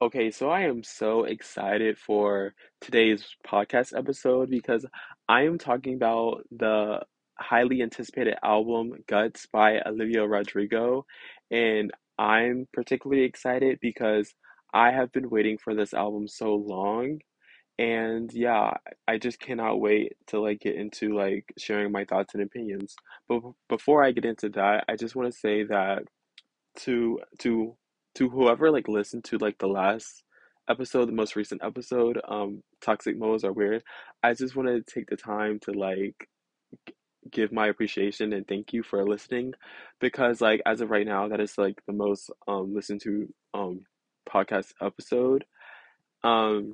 Okay, so I am so excited for today's podcast episode because I am talking about the highly anticipated album Guts by Olivia Rodrigo. And I'm particularly excited because I have been waiting for this album so long. And yeah, I just cannot wait to like get into like sharing my thoughts and opinions. But before I get into that, I just want to say that to to to whoever like listened to like the last episode, the most recent episode, um, Toxic Moles Are Weird, I just want to take the time to like give my appreciation and thank you for listening because like as of right now, that is like the most um listened to um podcast episode. Um,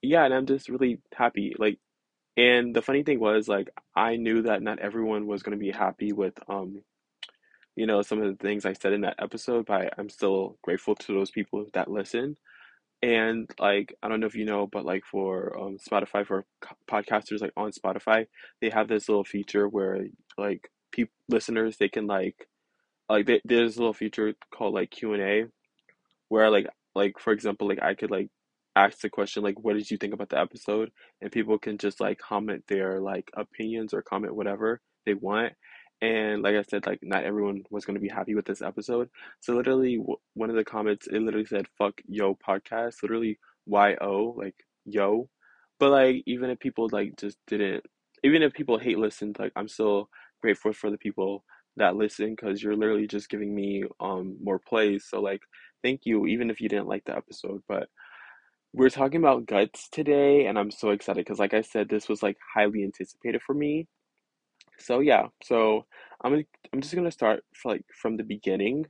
yeah, and I'm just really happy. Like, and the funny thing was like I knew that not everyone was gonna be happy with um you know, some of the things I said in that episode, but I'm still grateful to those people that listen. And like, I don't know if you know, but like for um, Spotify, for podcasters, like on Spotify, they have this little feature where like peop listeners, they can like, like they, there's a little feature called like Q and A, where like, like for example, like I could like ask the question like, what did you think about the episode? And people can just like comment their like opinions or comment whatever they want. And like I said, like not everyone was going to be happy with this episode. So literally, w- one of the comments it literally said "fuck yo podcast," literally Y O, like yo. But like even if people like just didn't, even if people hate listened, like I'm still grateful for the people that listen because you're literally just giving me um more plays. So like thank you, even if you didn't like the episode. But we're talking about guts today, and I'm so excited because like I said, this was like highly anticipated for me so yeah, so I'm I'm just gonna start like from the beginning.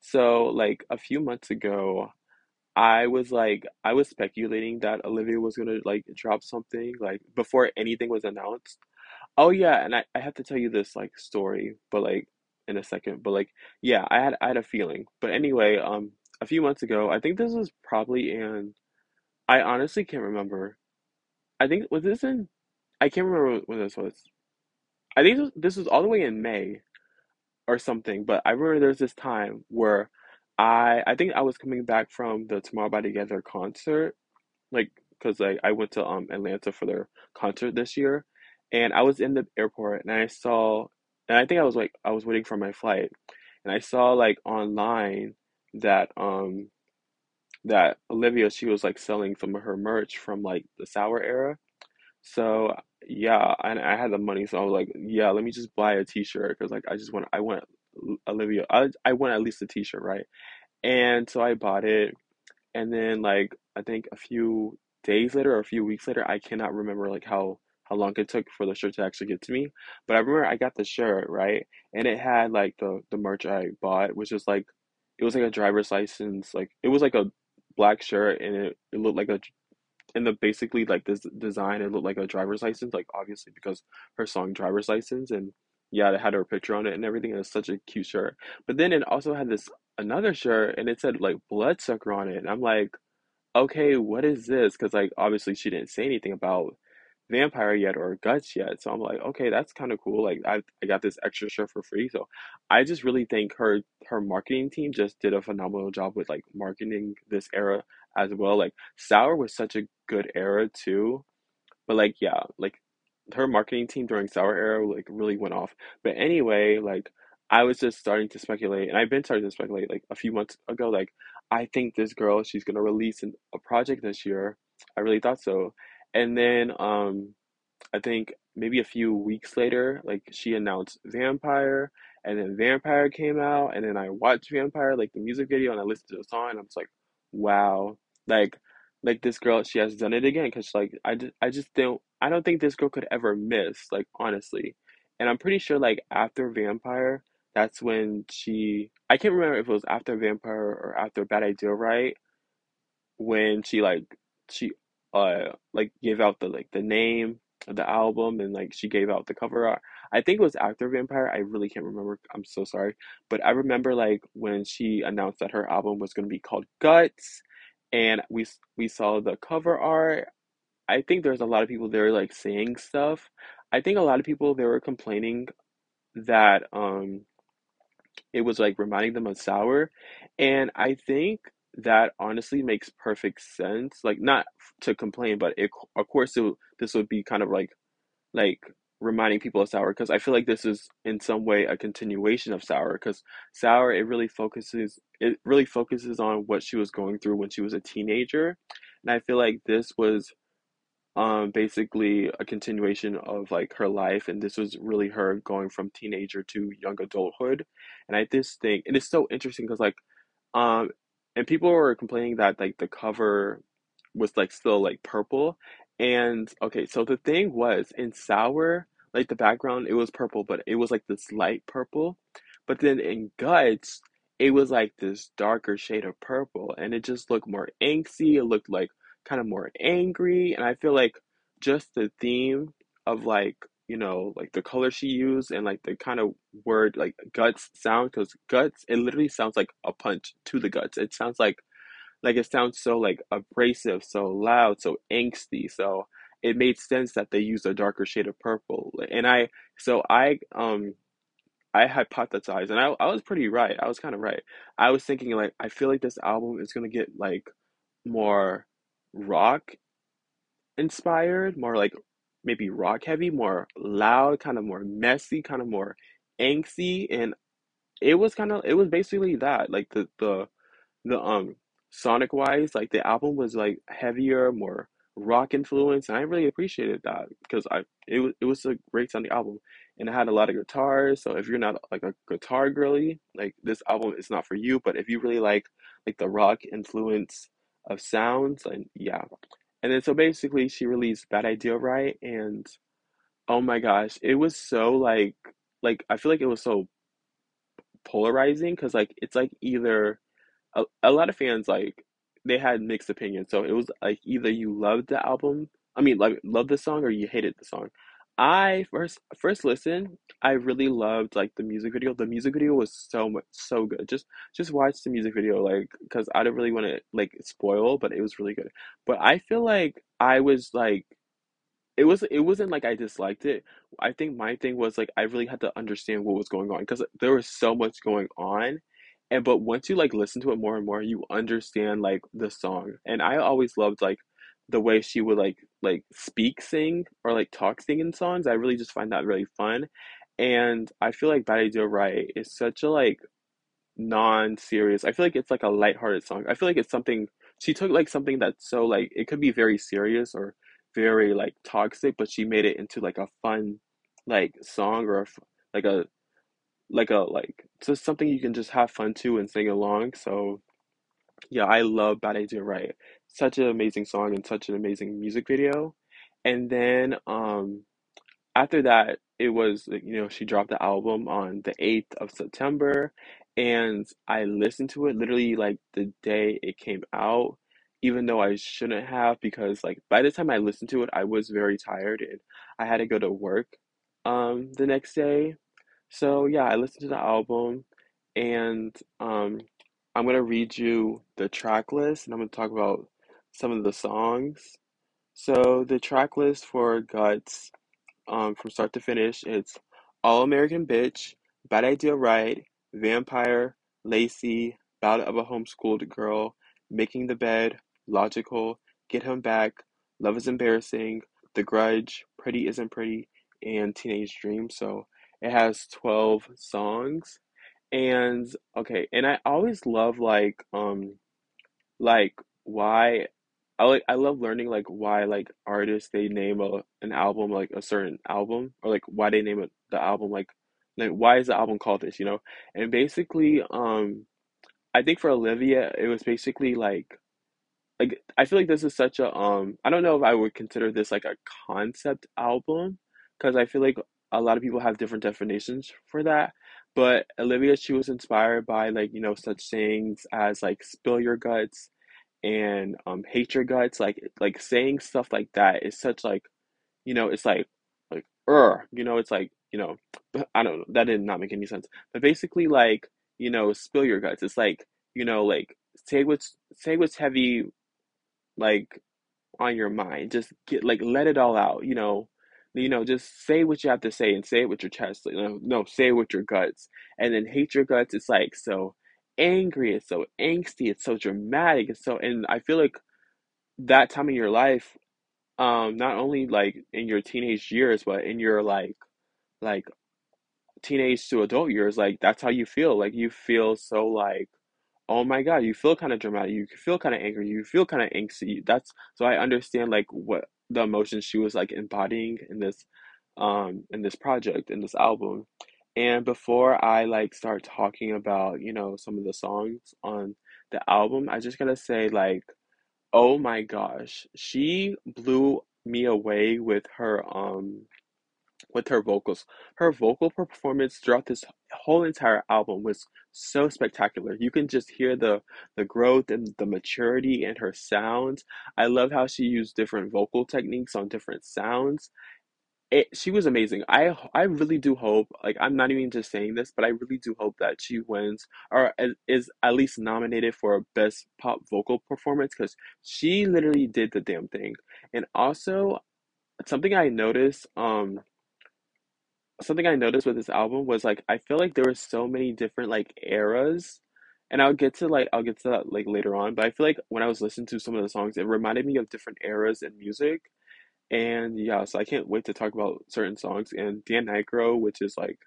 So like a few months ago, I was like I was speculating that Olivia was gonna like drop something like before anything was announced. Oh yeah, and I, I have to tell you this like story, but like in a second. But like yeah, I had I had a feeling. But anyway, um a few months ago, I think this was probably in I honestly can't remember. I think was this in I can't remember when this was. I think this was, all the way in May. or something. But I remember there's this time where I I think I was coming back from the Tomorrow by Together concert, like because like I went to um Atlanta for their concert this year, and I was in the airport and I saw, and I think I was like I was waiting for my flight, and I saw like online that um that Olivia she was like selling some of her merch from like the Sour era. So yeah, and I had the money, so I was like, yeah, let me just buy a t-shirt because like I just want I want Olivia I I want at least a t-shirt, right? And so I bought it, and then like I think a few days later or a few weeks later, I cannot remember like how how long it took for the shirt to actually get to me, but I remember I got the shirt, right? And it had like the the merch I bought, which is like it was like a driver's license, like it was like a black shirt and it, it looked like a and the basically like this design it looked like a driver's license like obviously because her song driver's license and yeah it had her picture on it and everything it was such a cute shirt. But then it also had this another shirt and it said like bloodsucker on it and i'm like okay what is this? Because like obviously she didn't say anything about vampire yet or guts yet so i'm like okay that's kind of cool like I, I got this extra shirt for free. So i just really think her her marketing team just did a phenomenal job with like marketing this era as well like sour was such a good era too. But like yeah like her marketing team during sour era like really went off. But anyway like i was just starting to speculate and i've been starting to speculate like a few months ago like i think this girl she's to release an, a project this year. I really thought so. And then um I think maybe a few weeks later, like she announced Vampire, and then Vampire came out, and then I watched Vampire, like the music video, and I listened to the song, and I was like, wow, like, like this girl, she has done it again, because like I just, I just don't, I don't think this girl could ever miss, like honestly, and I'm pretty sure like after Vampire, that's when she, I can't remember if it was after Vampire or after Bad Idea, right? when she like she uh like gave out the like the name of the album and like she gave out the cover art. I think it was after Vampire. I really can't remember. I'm so sorry. But I remember like when she announced that her album was going to be called Guts and we we saw the cover art. I think there's a lot of people there like saying stuff. I think a lot of people they were complaining that um it was like reminding them of Sour and I think that honestly makes perfect sense. Like not to complain, but it, of course it, this would be kind of like like reminding people of Sour because I feel like this is in some way a continuation of Sour because Sour it really focuses it really focuses on what she was going through when she was a teenager, and I feel like this was um basically a continuation of like her life and this was really her going from teenager to young adulthood and I just think and it's so interesting because like um and people were complaining that like the cover was like still like purple and okay so the thing was in sour like the background it was purple but it was like this light purple. But then in guts it was like this darker shade of purple and it just looked more angsty it looked like kind of more angry and I feel like just the theme of like you know like the color she used and like the kind of word like guts sound because guts it literally sounds like a punch to the guts. It sounds like like it sounds so like abrasive so loud so angsty so it made sense that they used a darker shade of purple and I so I um I hypothesized and I, I was pretty right I was kind of right I was thinking like I feel like this album is gonna get like more rock inspired, more like maybe rock heavy, more loud, kind of more messy, kind of more angsty, and it was kind of it was basically that. Like the the the um sonic wise, like the album was like heavier, more rock influence, and I really appreciated that because I it was it was a great sounding album, and it had a lot of guitars. So if you're not like a guitar girly, like this album is not for you. But if you really like like the rock influence of sounds, and yeah, and then so basically she released Bad Idea Right and oh my gosh, it was so like like I feel like it was so polarizing because like it's like either a, a lot of fans like they had mixed opinions. So it was like either you loved the album, I mean like loved the song or you hated the song. I first first listen, I really loved like the music video. The music video was so much so good. Just just watch the music video like because I don't really want to like spoil, but it was really good. But I feel like I was like it was it wasn't like I disliked it. I think my thing was like I really had to understand what was going on because there was so much going on. And but once you like listen to it more and more, you understand like the song. And I always loved like the way she would like like speak sing or like talk sing in songs. I really just find that really fun. And I feel like Bad Idea Right is such a like non-serious. I feel like it's like a light-hearted song. I feel like it's something she took like something that's so like it could be very serious or very like toxic, but she made it into like a fun like song or a like a like a like just something you can just have fun to and sing along. So yeah, I love Bad Idea Right. Such an amazing song and such an amazing music video. And then um after that, it was you know, she dropped the album on the 8th of September, and I listened to it literally like the day it came out, even though I shouldn't have, because like by the time I listened to it, I was very tired and I had to go to work um the next day. So yeah, I listened to the album and um I'm gonna read you the track list and I'm gonna talk about some of the songs. So the track list for Guts um, from start to finish. It's All American Bitch, Bad Idea Right, Vampire, Lacy, Ballad of a Homeschooled Girl, Making the Bed, Logical, Get Him Back, Love is Embarrassing, The Grudge, Pretty Isn't Pretty, and Teenage Dream. So it has 12 songs. And okay, and I always love like um like why I like I love learning like why like artists they name a an album like a certain album or like why they name it the album like like why is the album called this, you know? And basically, um I think for Olivia it was basically like like I feel like this is such a um I don't know if I would consider this like a concept album because I feel like a lot of people have different definitions for that. But Olivia, she was inspired by like, you know, such sayings as like spill your guts and um hate your guts like like saying stuff like that is such like you know it's like like er you know it's like you know I don't know that did not make any sense but basically like you know spill your guts it's like you know like say what's say what's heavy like on your mind just get like let it all out you know you know just say what you have to say and say it with your chest know no say it with your guts and then hate your guts it's like so angry, it's so angsty, it's so dramatic, it's so and I feel like that time in your life, um, not only like in your teenage years, but in your like like teenage to adult years, like that's how you feel. Like you feel so like Oh my God, you feel kind of dramatic. You feel kind of angry. You feel kind of angsty. That's so I understand like what the emotions she was like embodying in this um in this project in this album. And before I like start talking about, you know, some of the songs on the album, I just gotta say like, oh my gosh, she blew me away with her um with her vocals. Her vocal performance throughout this whole entire album was so spectacular. You can just hear the the growth and the maturity in her sounds. I love how she used different vocal techniques on different sounds. It, she was amazing. I I really do hope, like I'm not even just saying this, but I really do hope that she wins or is at least nominated for a best pop vocal performance because she literally did the damn thing. And also something I noticed, um, something I noticed with this album was like I feel like there were so many different like eras, and I'll get to like I'll get to that like later on. But I feel like when I was listening to some of the songs, it reminded me of different eras in music, and yeah, so I can't wait to talk about certain songs. And Dan Nigro, which is like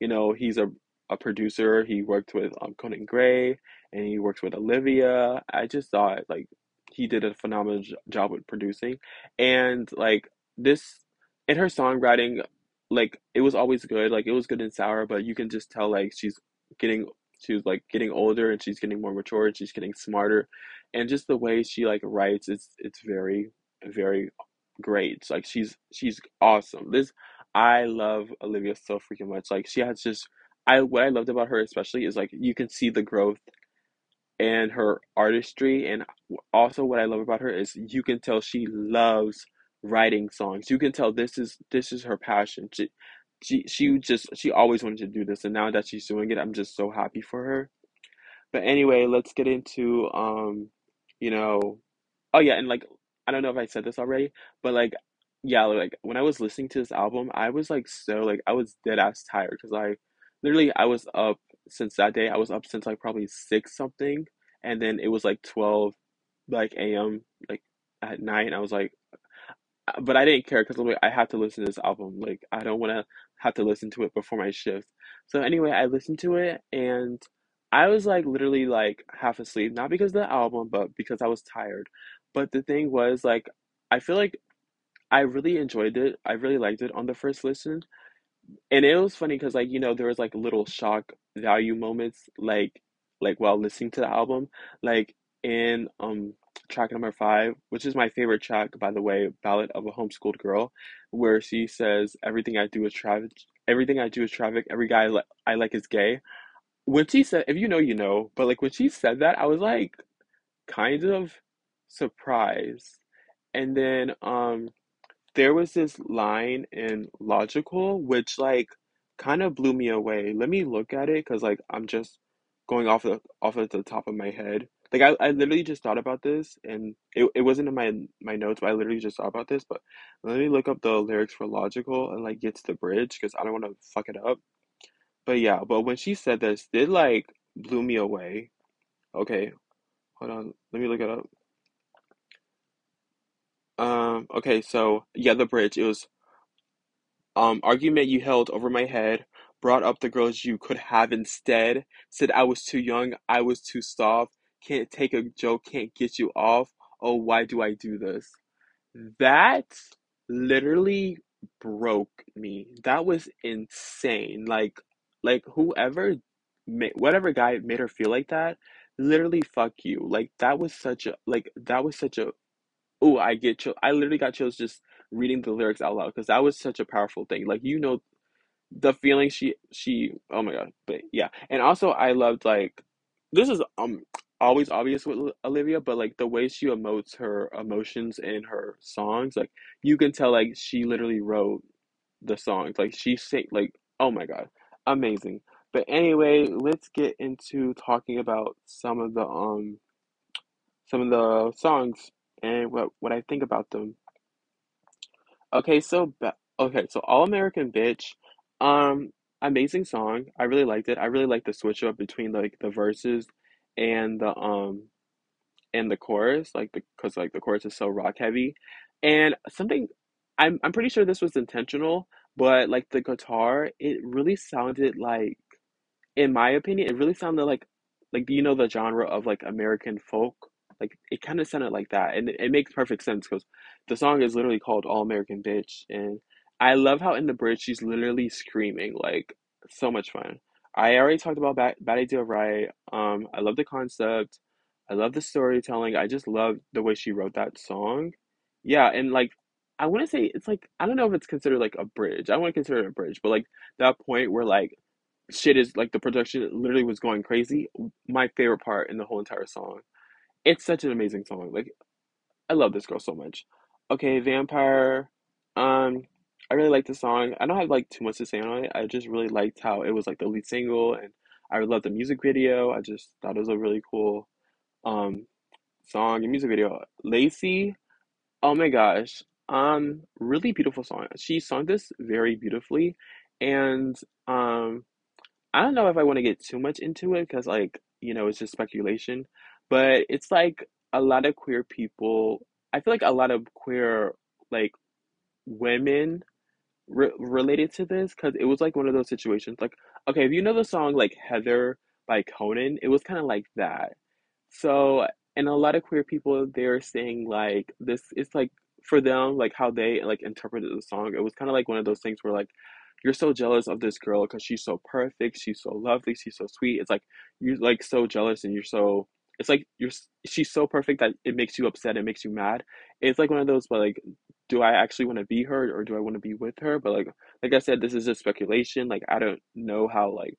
you know, he's a a producer. He worked with um, Conan Gray and he works with Olivia. I just thought like he did a phenomenal job with producing, and like this in her songwriting, like it was always good. Like it was good and sour, but you can just tell like she's getting she was like getting older and she's getting more mature and she's getting smarter, and just the way she like writes, it's it's very very great. Like she's she's awesome. This I love Olivia so freaking much. Like she has just I what I loved about her especially is like you can see the growth and her artistry and also what I love about her is you can tell she loves writing songs. You can tell this is this is her passion. She she she just she always wanted to do this and now that she's doing it, I'm just so happy for her. But anyway, let's get into um, you know, oh yeah, and like I don't know if I said this already, but like yeah, like when I was listening to this album, I was like so like I was dead ass tired because I literally I was up since that day. I was up since like probably six something, and then it was like 12 like a.m. like at night. I was like, but I didn't care because like, I have to listen to this album. Like I don't want to have to listen to it before my shift. So anyway, I listened to it and I was like literally like half asleep, not because of the album, but because I was tired. But the thing was like I feel like I really enjoyed it. I really liked it on the first listen. And it was funny because like you know there was like little shock value moments like like while listening to the album like in um track number five which is my favorite track by the way Ballad of a Homeschooled Girl where she says everything I do is traffic everything I do is traffic every guy I, li- I like is gay when she said if you know you know but like when she said that I was like kind of surprised and then um there was this line in Logical which like kind of blew me away. Let me look at it because like I'm just going off the off of the top of my head. Like I, I literally just thought about this and it, it wasn't in my my notes, but I literally just thought about this. But let me look up the lyrics for Logical and like get to the bridge because I don't want to fuck it up. But yeah, but when she said this, it like blew me away. Okay, hold on, let me look it up. Um, okay, so yeah, the bridge. It was Um, argument you held over my head, brought up the girls you could have instead, said I was too young, I was too soft, can't take a joke, can't get you off. Oh, why do I do this? That literally broke me. That was insane. Like, like whoever, whatever guy made her feel like that, literally fuck you. Like that was such a, like that was such a Oh, I get chill. I literally got chills just reading the lyrics out loud because that was such a powerful thing. Like you know the feeling she she oh my god. But yeah. And also I loved like this is um always obvious with Olivia, but like the way she emotes her emotions in her songs, like you can tell like she literally wrote the songs. Like she sang like oh my god. Amazing. But anyway, let's get into talking about some of the um some of the songs and what what I think about them. Okay, so okay, so All American Bitch. Um, amazing song. I really liked it. I really liked the switch up between like the verses and the um and the chorus, like the because like the chorus is so rock heavy, and something I'm I'm pretty sure this was intentional, but like the guitar, it really sounded like in my opinion, it really sounded like like do you know the genre of like American folk? Like it kind of sounded like that, and it, it makes perfect sense because the song is literally called All American Bitch, and I love how in the bridge she's literally screaming like so much fun. I already talked about Bad, Bad Idea Right. Um, I love the concept. I love the storytelling. I just love the way she wrote that song. Yeah, and like I want to say it's like I don't know if it's considered like a bridge. I want to consider it a bridge, but like that point where like shit is like the production literally was going crazy. My favorite part in the whole entire song. It's such an amazing song. Like I love this girl so much. Okay, Vampire. Um, I really like the song. I don't have like too much to say on it. I just really liked how it was like the lead single, and I loved the music video. I just thought it was a really cool um song and music video. Lacy. Oh my gosh. Um, really beautiful song. She sung this very beautifully, and um. I don't know if I want to get too much into it because, like, you know, it's just speculation, but it's like a lot of queer people. I feel like a lot of queer, like, women re related to this because it was like one of those situations. Like, okay, if you know the song like Heather by Conan, it was kind of like that. So, and a lot of queer people, they're saying like this it's like for them, like how they like interpreted the song, it was kind of like one of those things where like you're so jealous of this girl because she's so perfect, she's so lovely, she's so sweet. It's like you're like so jealous and you're so it's like you're she's so perfect that it makes you upset, it makes you mad. It's like one of those, but like, do I actually want to be her or do I want to be with her? But like like I said, this is just speculation. Like I don't know how like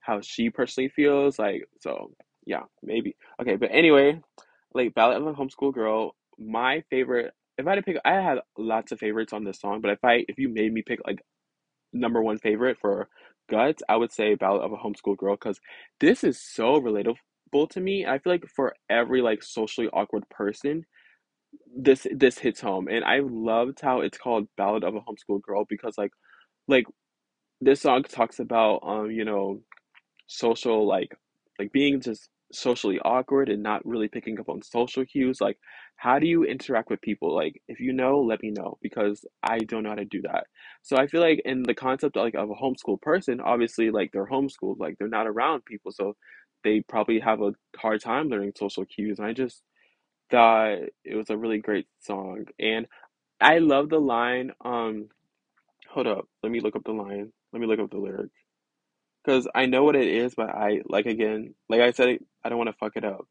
how she personally feels. Like, so yeah, maybe. Okay, but anyway, like Ballad of a Homeschool Girl, my favorite. If I had to pick, I had lots of favorites on this song, but if I if you made me pick like number one favorite for Guts, I would say Ballad of a Homeschool Girl because this is so relatable to me. I feel like for every like socially awkward person, this this hits home, and I loved how it's called Ballad of a Homeschool Girl because like like this song talks about um you know social like like being just socially awkward and not really picking up on social cues like how do you interact with people? Like if you know let me know because i don't know how to do that. So i feel like in the concept like of a homeschool person obviously like they're homeschooled like they're not around people so they probably have a hard time learning social cues and i just thought it was a really great song and i love the line um hold up let me look up the line let me look up the lyric because I know what it is, but I like again, like I said, I don't want to fuck it up.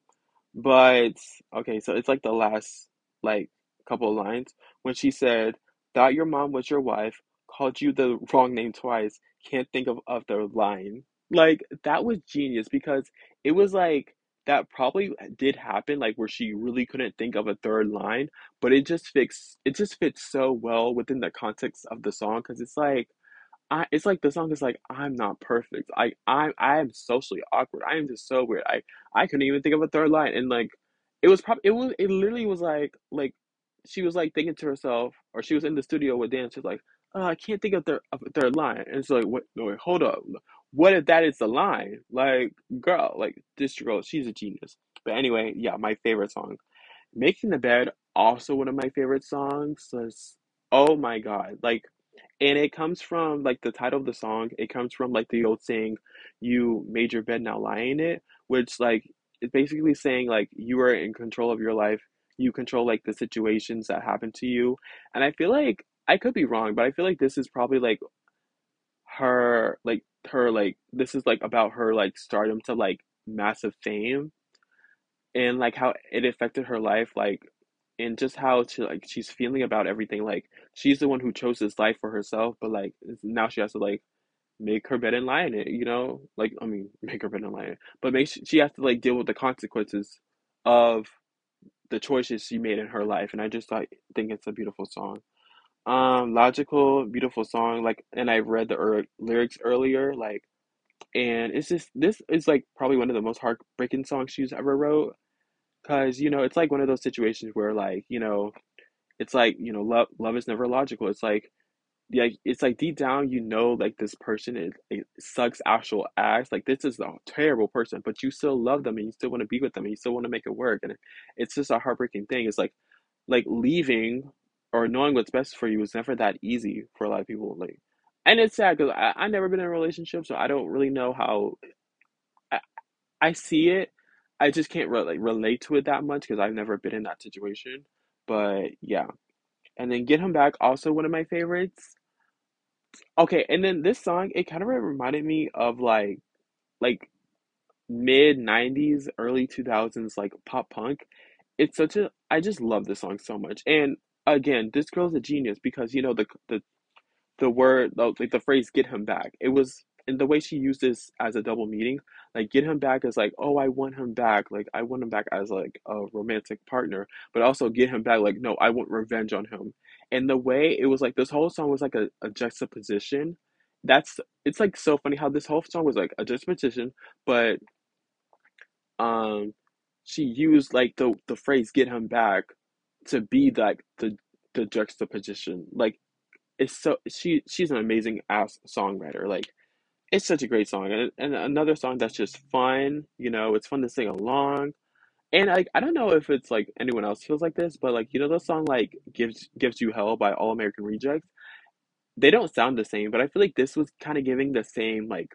But okay, so it's like the last like couple of lines when she said, "Thought your mom was your wife, called you the wrong name twice, can't think of other line." Like that was genius because it was like that probably did happen, like where she really couldn't think of a third line, but it just fits it just fits so well within the context of the song because it's like I it's like the song is like, "I'm not perfect. I I I am socially awkward. I am just so weird. I I couldn't even think of a third line." And like it was probably it was it literally was like like she was like thinking to herself, or she was in the studio with Dan. She's like, "Oh, I can't think of their of line." And it's like, "What? No, wait, hold up. What if that is the line? Like, girl, like this girl, she's a genius." But anyway, yeah, my favorite song, "Making the Bed," also one of my favorite songs. Was, oh my God, like. And it comes from like the title of the song, it comes from like the old saying, you made your bed, now lie in it, which like it's basically saying like you are in control of your life. You control like the situations that happen to you. And I feel like I could be wrong, but I feel like this is probably like her like her like this is like about her like stardom to like massive fame and like how it affected her life like and just how she like she's feeling about everything like she's the one who chose this life for herself but like now she has to like make her bed and lie in it you know? Like i mean make her bed and lie in it but make she has to like deal with the consequences of the choices she made in her life and i just like think it's a beautiful song um logical beautiful song like and i read the er- lyrics earlier like and it's just this is like probably one of the most heartbreaking songs she's ever wrote because you know it's like one of those situations where like you know it's like you know love love is never logical it's like yeah, it's like deep down you know like this person is it sucks actual ass. Like this is a terrible person, but you still love them and you still want to be with them and you still want to make it work. And it's just a heartbreaking thing. It's like like leaving or knowing what's best for you is never that easy for a lot of people. Like, and it's sad because I I never been in a relationship, so I don't really know how I, I see it. I just can't re like relate to it that much because I've never been in that situation. But yeah, and then Get Him Back also one of my favorites. Okay, and then this song, it kind of reminded me of like like mid 90s, early 2000s like pop punk. It's such a I just love this song so much. And again, this girl's a genius because you know the the the word like the phrase get him back. It was and the way she used this as a double meaning, like get him back is like, oh, I want him back. Like I want him back as like a romantic partner, but also get him back like no, I want revenge on him. And the way it was like this whole song was like a, a juxtaposition. That's it's like so funny how this whole song was like a juxtaposition, but um she used like the the phrase get him back to be like the the juxtaposition. Like it's so she she's an amazing ass songwriter. Like it's such a great song and, and another song that's just fun, you know, it's fun to sing along. And like I don't know if it's like anyone else feels like this, but like you know the song like gives gives you hell by All American Rejects they don't sound the same, but I feel like this was kind of giving the same like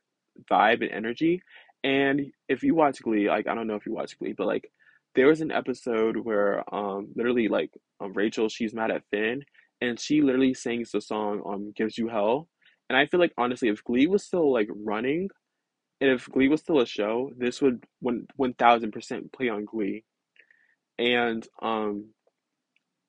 vibe and energy. And if you watch Glee, like I don't know if you watch Glee, but like there was an episode where um literally like um, Rachel she's mad at Finn and she literally sings the song um Gives You Hell. And I feel like honestly if Glee was still like running and if Glee was still a show, this would one one thousand percent play on Glee. And um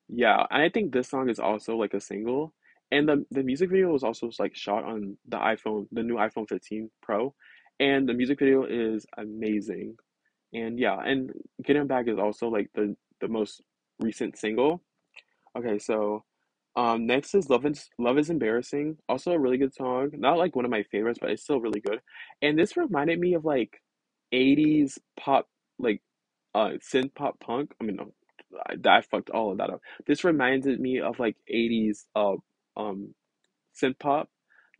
yeah, and I think this song is also like a single. And the the music video was also like shot on the iPhone, the new iPhone 15 Pro, and the music video is amazing. And yeah, and Get Him Back is also like the the most recent single. Okay, so um next is Love is Love is Embarrassing, also a really good song. Not like one of my favorites, but it's still really good. And this reminded me of like 80s pop like uh synth pop punk. I mean, no, I, I fucked all of that up. This reminded me of like 80s uh um synth pop.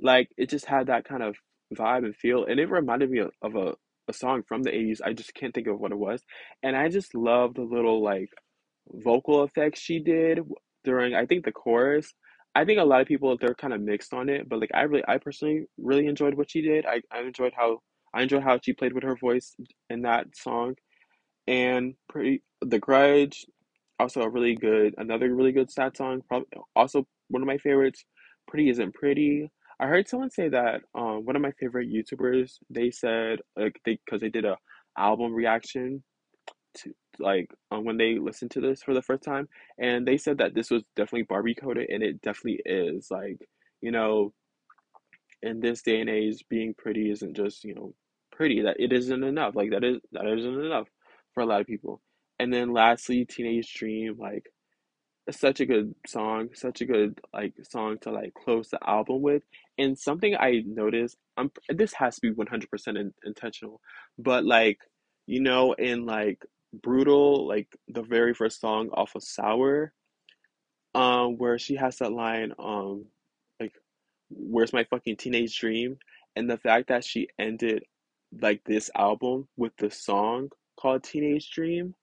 Like it just had that kind of vibe and feel, and it reminded me of, of a a song from the 80s. I just can't think of what it was. And I just love the little like vocal effects she did during I think the chorus. I think a lot of people they're kind of mixed on it, but like I really I personally really enjoyed what she did. I, I enjoyed how I enjoyed how she played with her voice in that song. And pretty The Grudge also a really good, another really good sad song. Probably also one of my favorites. Pretty isn't pretty. I heard someone say that um one of my favorite YouTubers. They said like they because they did a album reaction to like um, when they listened to this for the first time, and they said that this was definitely Barbie coded, and it definitely is. Like you know, in this day and age, being pretty isn't just you know pretty. That it isn't enough. Like that is that isn't enough for a lot of people. And then lastly, Teenage Dream, like such a good song, such a good like song to like close the album with. And something I noticed, um, this has to be 100% intentional, but like, you know, in like Brutal, like the very first song off of Sour, um, where she has that line, um, like, where's my fucking teenage dream? And the fact that she ended like this album with the song called Teenage Dream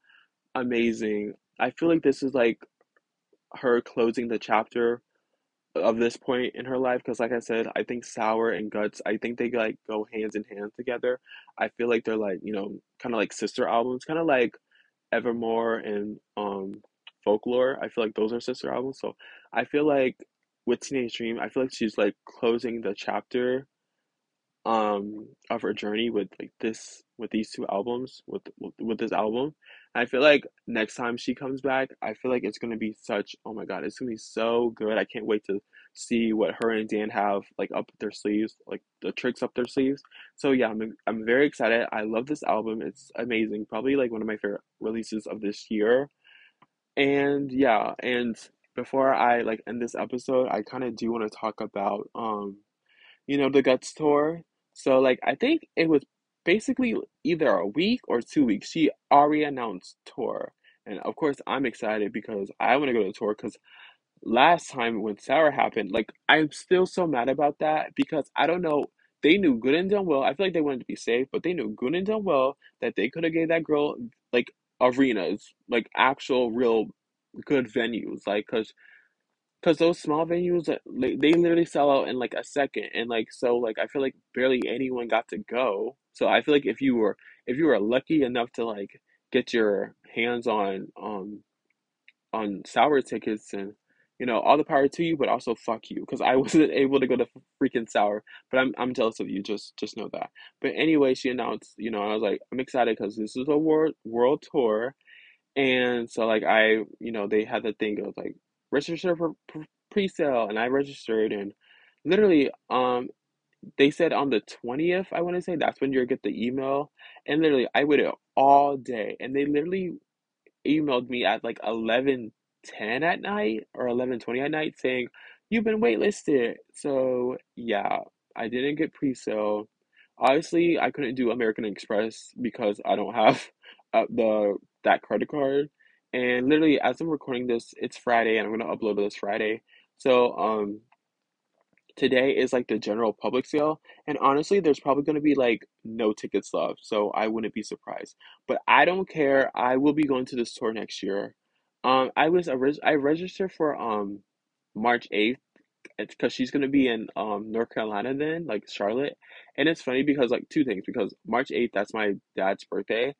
amazing. I feel like this is like her closing the chapter of this point in her life because like I said, I think Sour and Guts, I think they like go hands in hand together. I feel like they're like, you know, kind of like sister albums, kind of like Evermore and um Folklore. I feel like those are sister albums. So I feel like with Teenage Dream, I feel like she's like closing the chapter um of her journey with like this with these two albums with with, with this album i feel like next time she comes back i feel like it's gonna be such oh my god it's gonna be so good. I can't wait to see what her and dan have like up their sleeves like the tricks up their sleeves. So yeah i'm, I'm very excited. I love this album. It's amazing. Probably like one of my favorite releases of this year. And yeah and before i like end this episode i kind of do want to talk about um you know, the Guts tour. So like I think it was basically either a week or two weeks. She already announced tour. And of course I'm excited because I want to go to the tour because last time when Sour happened, like I'm still so mad about that because I don't know. They knew good and done well. I feel like they wanted to be safe, but they knew good and done well that they could have gave that girl like arenas, like actual real good venues, like because because those small venues uh, like they literally sell out in like a second, and like so like I feel like barely anyone got to go. So I feel like if you were if you were lucky enough to like get your hands on um on sour tickets and you know all the power to you but also fuck you because i wasn't able to go to freaking sour but i'm i'm jealous of you just just know that but anyway she announced you know i was like i'm excited because this is a world world tour and so like i you know they had the thing of like register for pre-sale and i registered and literally um they said on the 20th i want to say that's when you'll get the email and literally i waited all day and they literally emailed me at like 11:10 at night or 11:20 at night saying you've been waitlisted. So, yeah, I didn't get pre-sale. Obviously, I couldn't do American Express because I don't have uh, the that credit card. And literally, as I'm recording this, it's Friday, and I'm gonna upload this Friday. So, um, today is like the general public sale and honestly there's probably to be like no tickets left so i wouldn't be surprised but i don't care i will be going to this tour next year um i was i registered for um march 8th it's because she's gonna be in um North Carolina then, like Charlotte. And it's funny because like two things, because March 8th, that's my dad's birthday.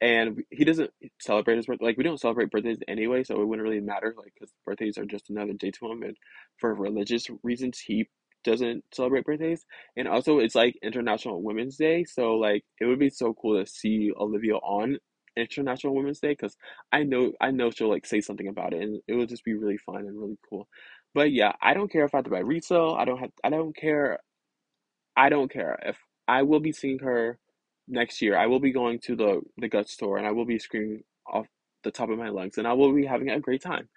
And he doesn't celebrate his birthday. Like we don't celebrate birthdays anyway, so it wouldn't really matter, like because birthdays are just another day to him. And for religious reasons, he doesn't celebrate birthdays. And also, it's like International Women's Day, so like it would be so cool to see Olivia on International Women's Day because I know I know she'll like say something about it, and it will just be really fun and really cool. But yeah, I don't care if I have to buy resale. I don't have. I don't care. I don't care if I will be seeing her next year. I will be going to the the Guts tour and I will be screaming off the top of my lungs and I will be having a great time.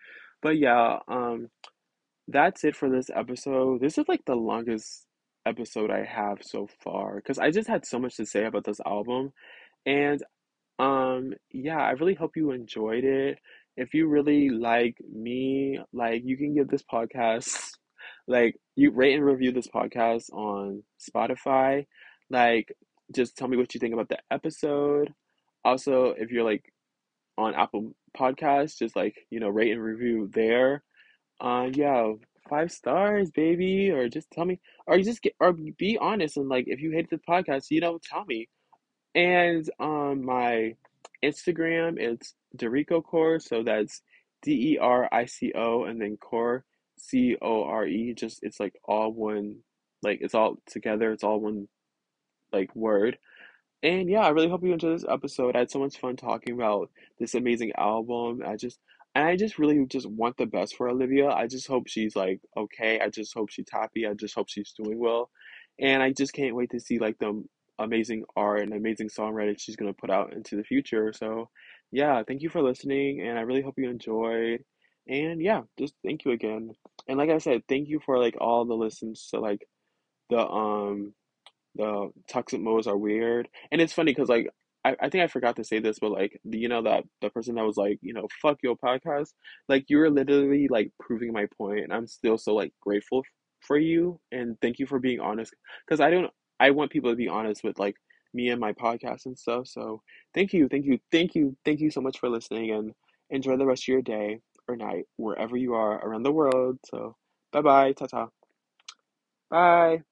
But yeah, um, that's it for this episode. This is like the longest episode I have so far because I just had so much to say about this album. And um, yeah, I really hope you enjoyed it. If you really like me, like you can give this podcast, like you rate and review this podcast on Spotify. Like just tell me what you think about the episode. Also, if you're like on Apple Podcasts, just like, you know, rate and review there. Uh yeah, five stars, baby, or just tell me or just get or be honest and like if you hate the podcast, you know, tell me. And on my Instagram, it's Derico Core, so that's D E R I C O and then Core C O R E. Just it's like all one, like it's all together. It's all one like word. And yeah, I really hope you enjoyed this episode. I had so much fun talking about this amazing album. I just and I just really just want the best for Olivia. I just hope she's like okay. I just hope she's happy. I just hope she's doing well. And I just can't wait to see like the amazing art and amazing songwriting she's gonna put out into the future. So yeah, thank you for listening and I really hope you enjoyed. And yeah, just thank you again. And like I said, thank you for like all the listens to like the um the toxic modes are weird. And it's funny because like I, I think I forgot to say this, but like the- you know that the person that was like, you know, fuck your podcast, like you were literally like proving my point, and I'm still so like grateful for you and thank you for being honest. Because I don't I want people to be honest with like me and my podcast and stuff. So thank you, thank you, thank you, thank you so much for listening and enjoy the rest of your day or night wherever you are around the world. So bye bye, ta ta, bye.